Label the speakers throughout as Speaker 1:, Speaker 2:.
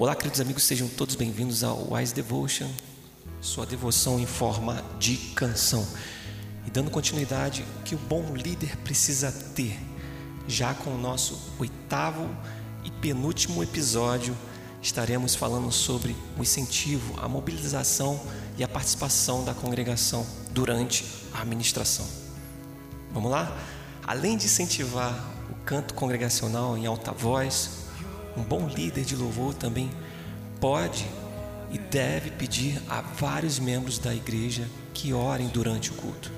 Speaker 1: Olá, queridos amigos, sejam todos bem-vindos ao Wise Devotion, sua devoção em forma de canção. E dando continuidade, o que o bom líder precisa ter, já com o nosso oitavo e penúltimo episódio, estaremos falando sobre o incentivo, a mobilização e a participação da congregação durante a administração. Vamos lá? Além de incentivar o canto congregacional em alta voz, um bom líder de louvor também pode e deve pedir a vários membros da igreja que orem durante o culto.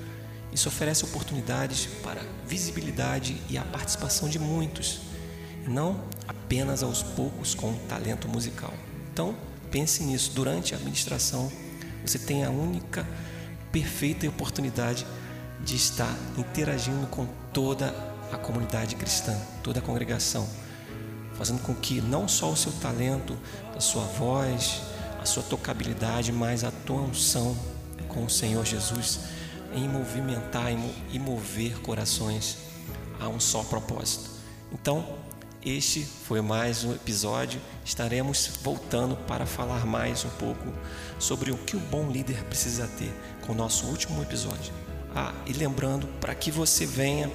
Speaker 1: Isso oferece oportunidades para visibilidade e a participação de muitos, não apenas aos poucos com talento musical. Então, pense nisso. Durante a administração, você tem a única perfeita oportunidade de estar interagindo com toda a comunidade cristã, toda a congregação fazendo com que não só o seu talento, a sua voz, a sua tocabilidade, mas a tua unção com o Senhor Jesus em movimentar e mover corações a um só propósito. Então, este foi mais um episódio. Estaremos voltando para falar mais um pouco sobre o que o bom líder precisa ter com o nosso último episódio. Ah, e lembrando para que você venha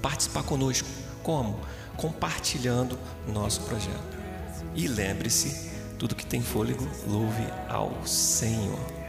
Speaker 1: participar conosco. Como? Compartilhando nosso projeto. E lembre-se, tudo que tem fôlego, louve ao Senhor.